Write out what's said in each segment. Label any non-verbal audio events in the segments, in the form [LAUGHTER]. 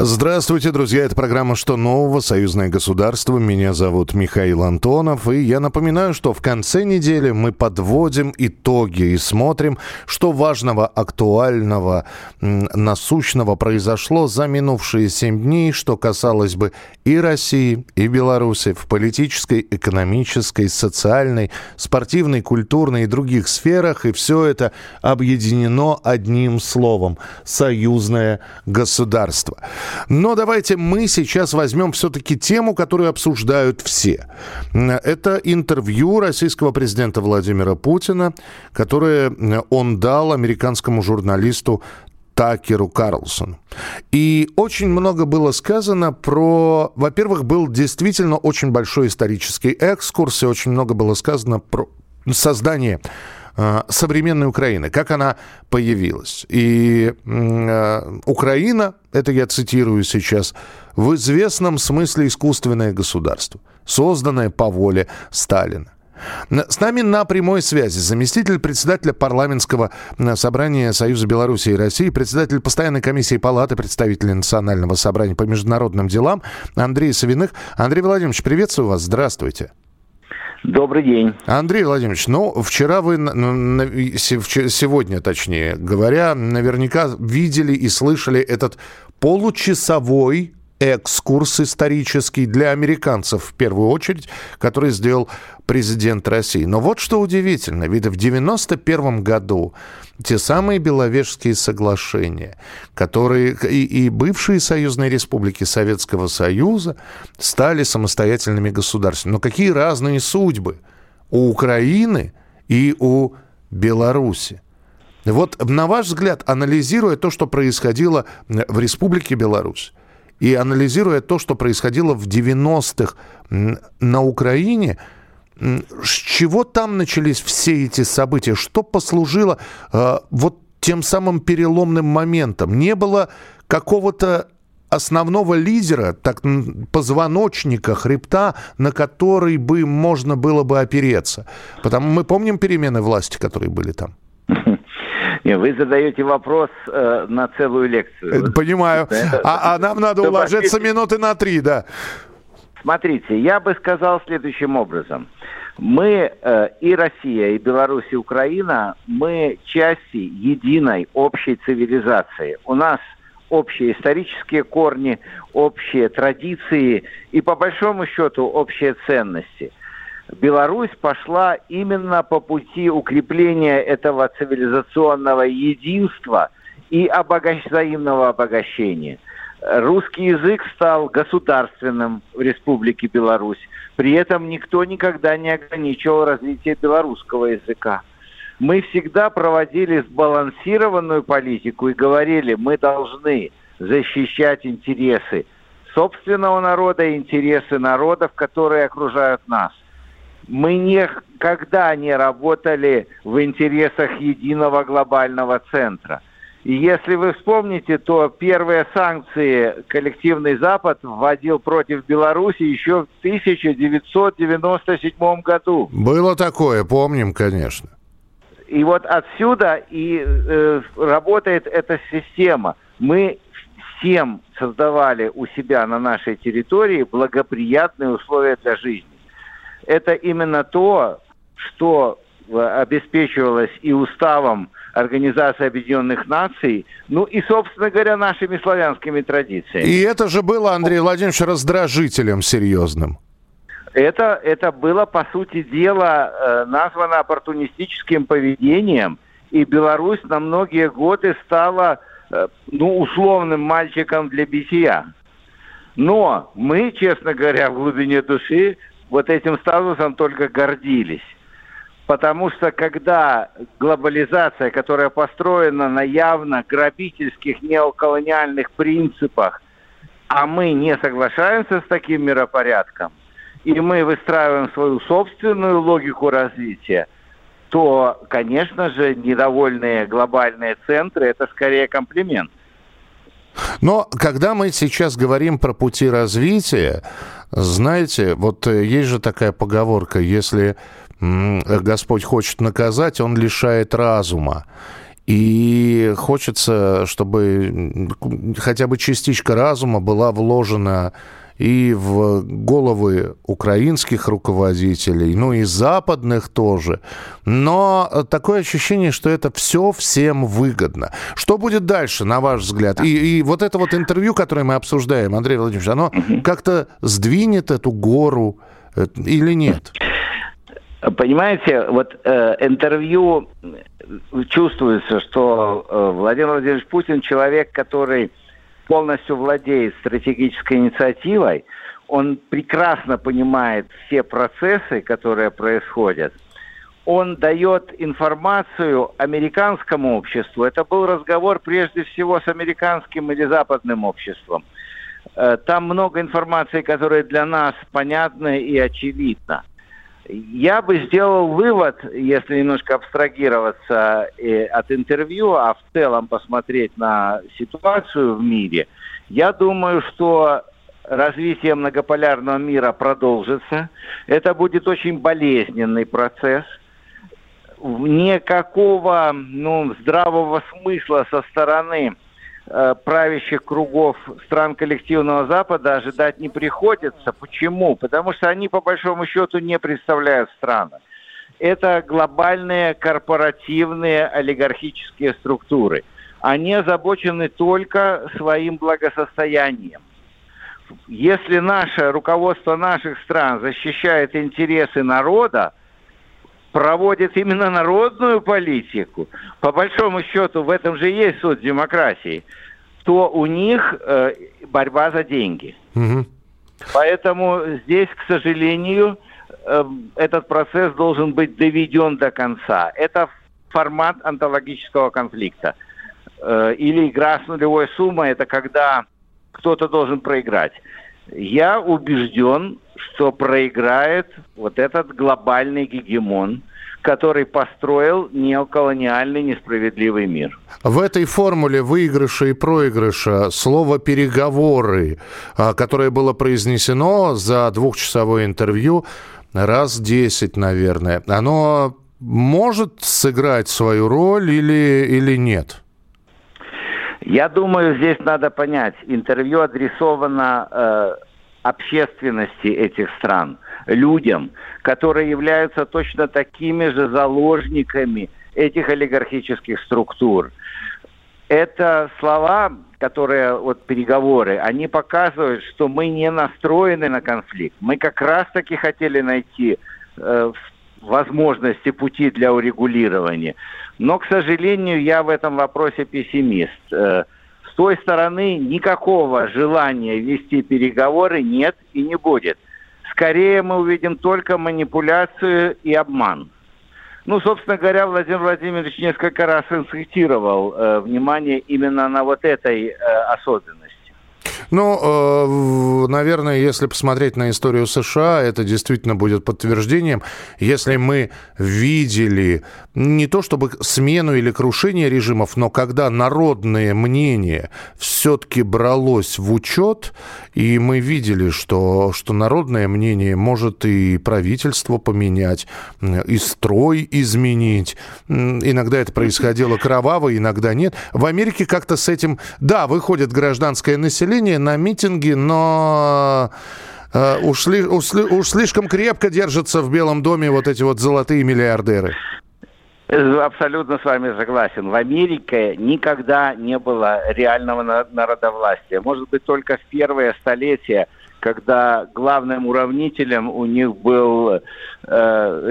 Здравствуйте, друзья. Это программа «Что нового? Союзное государство». Меня зовут Михаил Антонов. И я напоминаю, что в конце недели мы подводим итоги и смотрим, что важного, актуального, насущного произошло за минувшие семь дней, что касалось бы и России, и Беларуси в политической, экономической, социальной, спортивной, культурной и других сферах. И все это объединено одним словом – союзное государство. Но давайте мы сейчас возьмем все-таки тему, которую обсуждают все. Это интервью российского президента Владимира Путина, которое он дал американскому журналисту Такеру Карлсону. И очень много было сказано про... Во-первых, был действительно очень большой исторический экскурс, и очень много было сказано про создание Э, современной Украины, как она появилась. И э, Украина, это я цитирую сейчас, в известном смысле искусственное государство, созданное по воле Сталина. С нами на прямой связи заместитель председателя парламентского э, собрания Союза Беларуси и России, председатель постоянной комиссии Палаты представителей Национального собрания по международным делам Андрей Савиных. Андрей Владимирович, приветствую вас, здравствуйте. Добрый день. Андрей Владимирович, ну, вчера вы, сегодня точнее говоря, наверняка видели и слышали этот получасовой экскурс исторический для американцев в первую очередь, который сделал президент России. Но вот что удивительно, ведь в 91 году те самые Беловежские соглашения, которые и, и бывшие союзные республики Советского Союза стали самостоятельными государствами. Но какие разные судьбы у Украины и у Беларуси. Вот на ваш взгляд, анализируя то, что происходило в Республике Беларусь, и анализируя то, что происходило в 90-х на Украине, с чего там начались все эти события? Что послужило э, вот тем самым переломным моментом? Не было какого-то основного лидера, так позвоночника, хребта, на который бы можно было бы опереться. Потому мы помним перемены власти, которые были там. [LAUGHS] Вы задаете вопрос э, на целую лекцию. Э, понимаю. А, а нам надо уложиться минуты на три, да. Смотрите, я бы сказал следующим образом. Мы э, и Россия, и Беларусь, и Украина, мы части единой общей цивилизации. У нас общие исторические корни, общие традиции и, по большому счету, общие ценности. Беларусь пошла именно по пути укрепления этого цивилизационного единства и обогащ... взаимного обогащения. Русский язык стал государственным в Республике Беларусь. При этом никто никогда не ограничивал развитие белорусского языка. Мы всегда проводили сбалансированную политику и говорили, мы должны защищать интересы собственного народа и интересы народов, которые окружают нас – мы никогда не работали в интересах единого глобального центра. И если вы вспомните, то первые санкции коллективный Запад вводил против Беларуси еще в 1997 году. Было такое, помним, конечно. И вот отсюда и э, работает эта система. Мы всем создавали у себя на нашей территории благоприятные условия для жизни это именно то, что э, обеспечивалось и уставом Организации Объединенных Наций, ну и, собственно говоря, нашими славянскими традициями. И это же было, Андрей Владимирович, раздражителем серьезным. Это, это было, по сути дела, э, названо оппортунистическим поведением, и Беларусь на многие годы стала, э, ну, условным мальчиком для бития. Но мы, честно говоря, в глубине души вот этим статусом только гордились. Потому что когда глобализация, которая построена на явно грабительских неоколониальных принципах, а мы не соглашаемся с таким миропорядком, и мы выстраиваем свою собственную логику развития, то, конечно же, недовольные глобальные центры – это скорее комплимент. Но когда мы сейчас говорим про пути развития, знаете, вот э, есть же такая поговорка, если Господь хочет наказать, он лишает разума. И хочется, чтобы хотя бы частичка разума была вложена и в головы украинских руководителей, ну и западных тоже. Но такое ощущение, что это все всем выгодно. Что будет дальше, на ваш взгляд? И, и вот это вот интервью, которое мы обсуждаем, Андрей Владимирович, оно как-то сдвинет эту гору э, или нет? Понимаете, вот э, интервью чувствуется, что э, Владимир Владимирович Путин человек, который полностью владеет стратегической инициативой, он прекрасно понимает все процессы, которые происходят. Он дает информацию американскому обществу. Это был разговор прежде всего с американским или западным обществом. Э, там много информации, которая для нас понятна и очевидна. Я бы сделал вывод, если немножко абстрагироваться э, от интервью, а в целом посмотреть на ситуацию в мире, я думаю, что развитие многополярного мира продолжится. Это будет очень болезненный процесс. Никакого ну, здравого смысла со стороны правящих кругов стран коллективного Запада ожидать не приходится. Почему? Потому что они, по большому счету, не представляют страны. Это глобальные корпоративные олигархические структуры. Они озабочены только своим благосостоянием. Если наше руководство наших стран защищает интересы народа, проводит именно народную политику, по большому счету в этом же есть суть демократии, то у них э, борьба за деньги. Угу. Поэтому здесь, к сожалению, э, этот процесс должен быть доведен до конца. Это формат онтологического конфликта. Э, или игра с нулевой суммой, это когда кто-то должен проиграть. Я убежден, что проиграет вот этот глобальный гегемон, который построил неоколониальный несправедливый мир. В этой формуле выигрыша и проигрыша слово «переговоры», а, которое было произнесено за двухчасовое интервью, раз десять, наверное, оно может сыграть свою роль или, или нет? Я думаю, здесь надо понять, интервью адресовано э, общественности этих стран, людям, которые являются точно такими же заложниками этих олигархических структур. Это слова, которые, вот переговоры, они показывают, что мы не настроены на конфликт. Мы как раз-таки хотели найти э, возможности, пути для урегулирования. Но, к сожалению, я в этом вопросе пессимист. Той стороны никакого желания вести переговоры нет и не будет. Скорее мы увидим только манипуляцию и обман. Ну, собственно говоря, Владимир Владимирович несколько раз инсектировал э, внимание именно на вот этой э, особенности. Ну, э, наверное, если посмотреть на историю США, это действительно будет подтверждением. Если мы видели не то чтобы смену или крушение режимов, но когда народное мнение все-таки бралось в учет, и мы видели, что, что народное мнение может и правительство поменять, и строй изменить. Иногда это происходило кроваво, иногда нет. В Америке как-то с этим, да, выходит гражданское население, на митинги, но э, уж, уж, уж слишком крепко держатся в Белом доме вот эти вот золотые миллиардеры. Абсолютно с вами согласен. В Америке никогда не было реального народовластия. Может быть, только в первое столетие, когда главным уравнителем у них был э,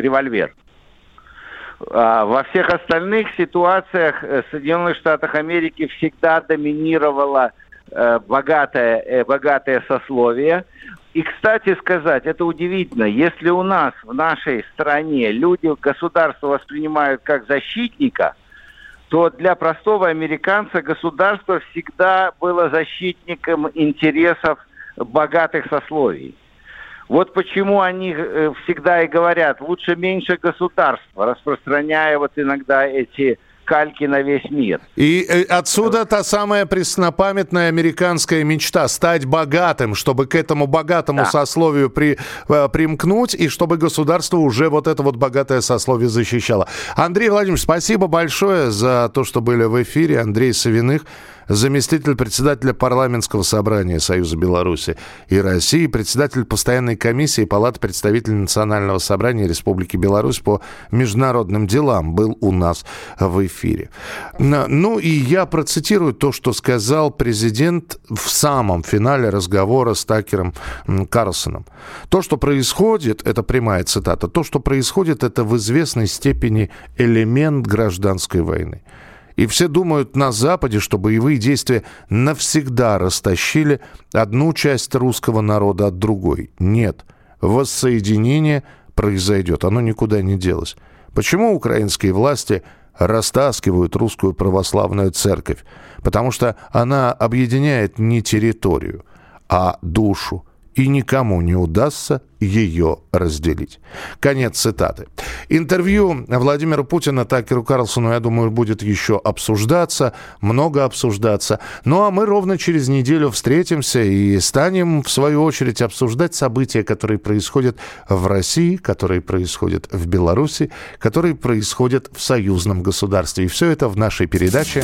револьвер. А во всех остальных ситуациях в Соединенных Штатах Америки всегда доминировала Э, богатое, э, богатое сословие. И, кстати сказать, это удивительно, если у нас в нашей стране люди государство воспринимают как защитника, то для простого американца государство всегда было защитником интересов богатых сословий. Вот почему они э, всегда и говорят, лучше меньше государства, распространяя вот иногда эти кальки на весь мир. И э, отсюда та самая преснопамятная американская мечта стать богатым, чтобы к этому богатому да. сословию при, э, примкнуть, и чтобы государство уже вот это вот богатое сословие защищало. Андрей Владимирович, спасибо большое за то, что были в эфире. Андрей Савиных, заместитель председателя парламентского собрания Союза Беларуси и России, председатель постоянной комиссии Палаты представителей Национального собрания Республики Беларусь по международным делам был у нас в эфире. Ну и я процитирую то, что сказал президент в самом финале разговора с Такером Карлсоном. То, что происходит, это прямая цитата, то, что происходит, это в известной степени элемент гражданской войны. И все думают на Западе, что боевые действия навсегда растащили одну часть русского народа от другой. Нет. Воссоединение произойдет. Оно никуда не делось. Почему украинские власти растаскивают русскую православную церковь? Потому что она объединяет не территорию, а душу, и никому не удастся ее разделить. Конец цитаты. Интервью Владимира Путина Такеру Карлсону, я думаю, будет еще обсуждаться, много обсуждаться. Ну а мы ровно через неделю встретимся и станем, в свою очередь, обсуждать события, которые происходят в России, которые происходят в Беларуси, которые происходят в союзном государстве. И все это в нашей передаче